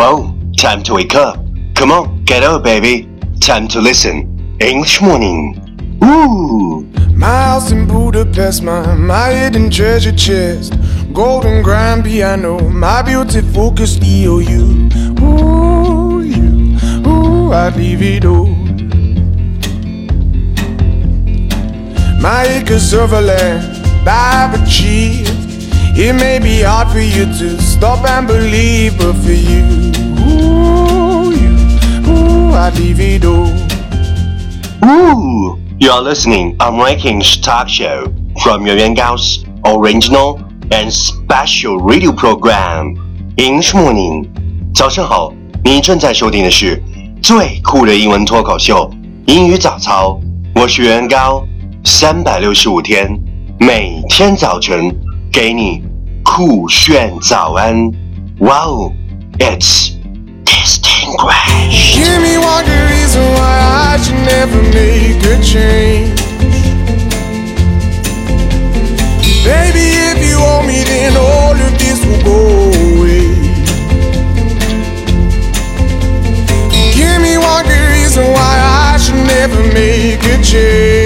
Whoa, time to wake up. Come on, get up, baby. Time to listen. English morning. Ooh. My house in Budapest, my, my hidden treasure chest. Golden grand piano, my beauty focus EOU. Ooh, you, ooh, I'd leave it all. My acres of land I've achieved. It may be hard for you to stop and believe, but for you, ooh, you, ooh, I'd leave it all. Ooh. You are listening on Rankings Talk Show from Yuan Gao's original and special radio program English Morning。早上好，你正在收听的是最酷的英文脱口秀英语早操。我是袁高，三百六十五天，每天早晨给你 酷炫早安。哇哦，It's distinguished。 Give me one good reason why I should never make a change. Baby, if you owe me, then all of this will go away. Give me one good reason why I should never make a change.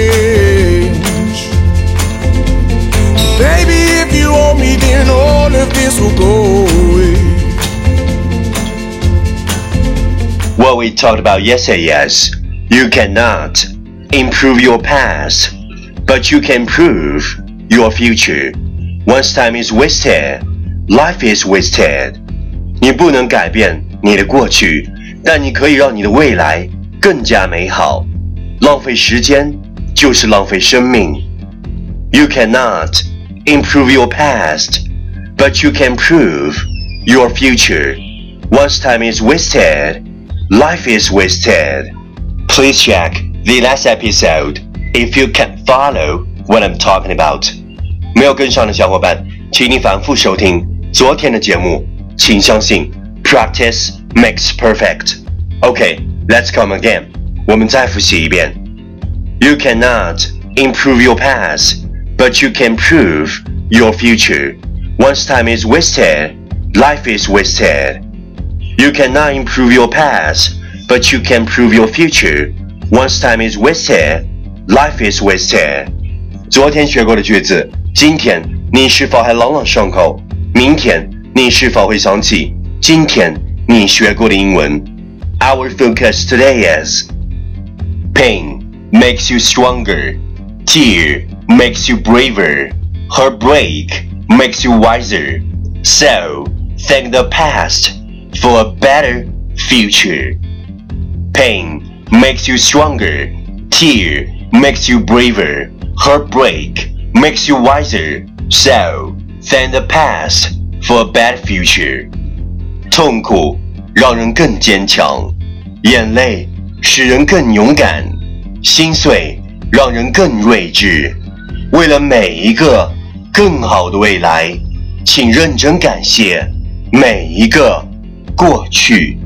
all of this will go away. What we talked about yesterday is you cannot improve your past, but you can improve your future. Once time is wasted, life is wasted. 你不能改变你的过去，但你可以让你的未来更加美好。浪费时间就是浪费生命。You cannot improve your past, but you can improve your future. Once time is wasted, life is wasted. Please check the last episode if you can follow what I'm talking about. 没有跟上的小伙伴，请你反复收听昨天的节目。请相信，practice makes perfect. Okay, let's come again. 我们再复习一遍。You cannot improve your past, but you can improve your future. Once time is wasted, life is wasted. You cannot improve your past, but you can improve your future. Once time is wasted, life is wasted. 昨天学过的句子，今天你是否还朗朗上口？明天你是否会想起今天你学过的英文？Our focus today is pain makes you stronger, tear makes you braver, heartbreak makes you wiser. So thank the past for a better future. Pain makes you stronger, tear makes you braver, heartbreak makes you wiser. So thank the past for a better future. 痛苦让人更坚强，眼泪使人更勇敢，心碎让人更睿智。为了每一个 更好的未来，请认真感谢每一个过去。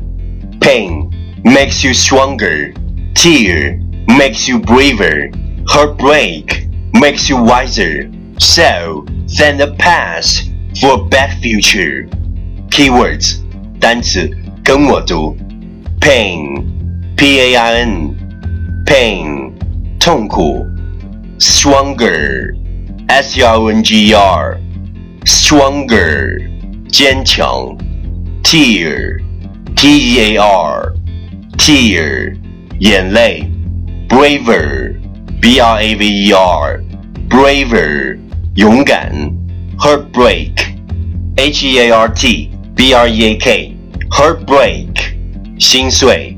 Pain makes you stronger, tear makes you braver, heartbreak makes you wiser. So thank the past for a better future. Keywords 单词跟我读：pain, p-a-i-n, pain 痛苦；stronger, s-t-r-o-n-g-e-r, stronger 坚强；tear, t-e-a-r, tear 眼泪；braver, b-r-a-v-e-r, braver 勇敢；heartbreak, h-e-a-r-t, b-r-e-a-k, heartbreak 心碎；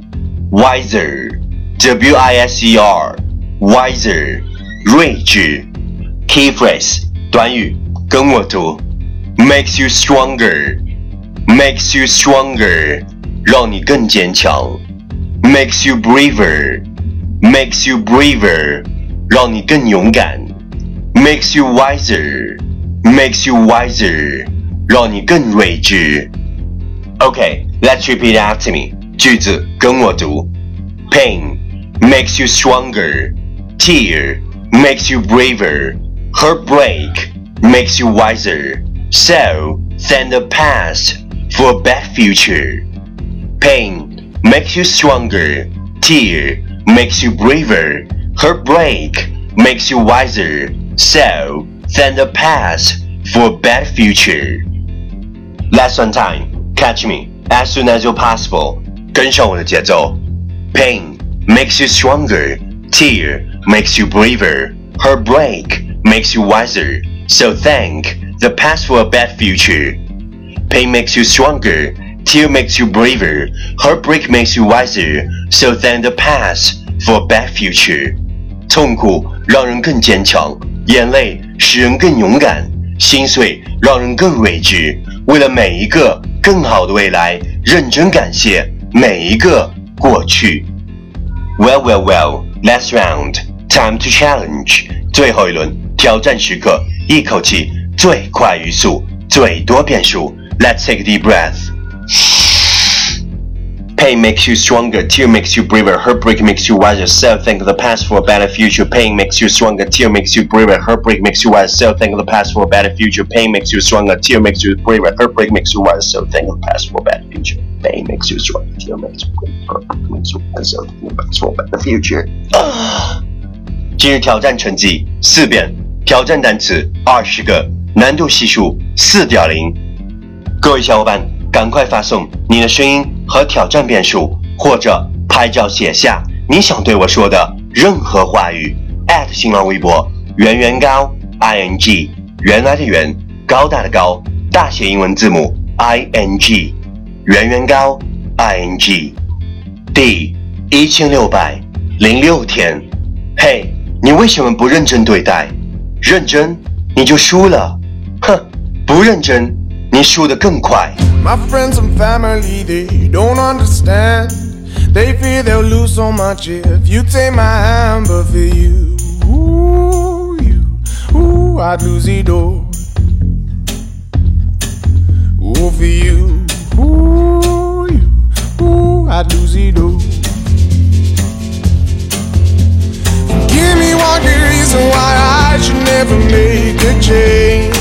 wiser, w-i-s-e-r, wiser 睿智 ；key phrase 短语跟我读：makes you stronger, makes you stronger 让你更坚强；makes you braver, makes you braver 让你更勇敢；makes you wiser, makes you wiser 让你更睿智。Okay, let's repeat after me. 句子跟我读：Pain makes you stronger, tear makes you braver, heartbreak makes you wiser. So thank the past for a better future. Pain makes you stronger. Tear makes you braver. Heartbreak makes you wiser. So, than the past for a better future. Last one time, catch me as soon as you're possible. 跟上我的节奏。Pain makes you stronger. Tear makes you braver. Heartbreak makes you wiser. So thank the past for a better future. Pain makes you stronger. Tear makes you braver. Heartbreak makes you wiser. So thank the past for a better future. 痛苦让人更坚强，眼泪使人更勇敢，心碎让人更睿智。为了每一个更好的未来，认真感谢每一个过去。Well, well, well. Last round. Time to challenge. 最后一轮 挑战时刻，一口气最快语速，最多变数。Let's take a deep breath. Pain makes you stronger, tear makes you braver, heartbreak makes you wiser. So think of the past for a better future. Pain makes you stronger, tear makes you braver, heartbreak makes you wiser. So think of the past for a better future. Pain makes you stronger, tear makes you braver, heartbreak makes you wiser. So think of the past for a better future. Pain makes you stronger, tear makes you braver, heartbreak makes you wiser. So think of the past for a better future. 今日挑战成绩四遍， 挑战单词二十个，难度系数四点零。各位小伙伴，赶快发送你的声音和挑战变数，或者拍照写下你想对我说的任何话语。新浪微博圆圆高 i n g 原来的圆高大的高大写英文字母 i n g 圆圆高 i n g 第一千六百零六天，嘿。你为什么不认真对待？认真你就输了。哼，不认真你输得更快。My friends and family, they don't understand. They fear they'll lose so much if you take my hand, but for you, ooh, you, ooh, I'd lose it all. Ooh, for you, ooh, you, ooh, I'd lose it all. Give me one good reason why I should never make a change.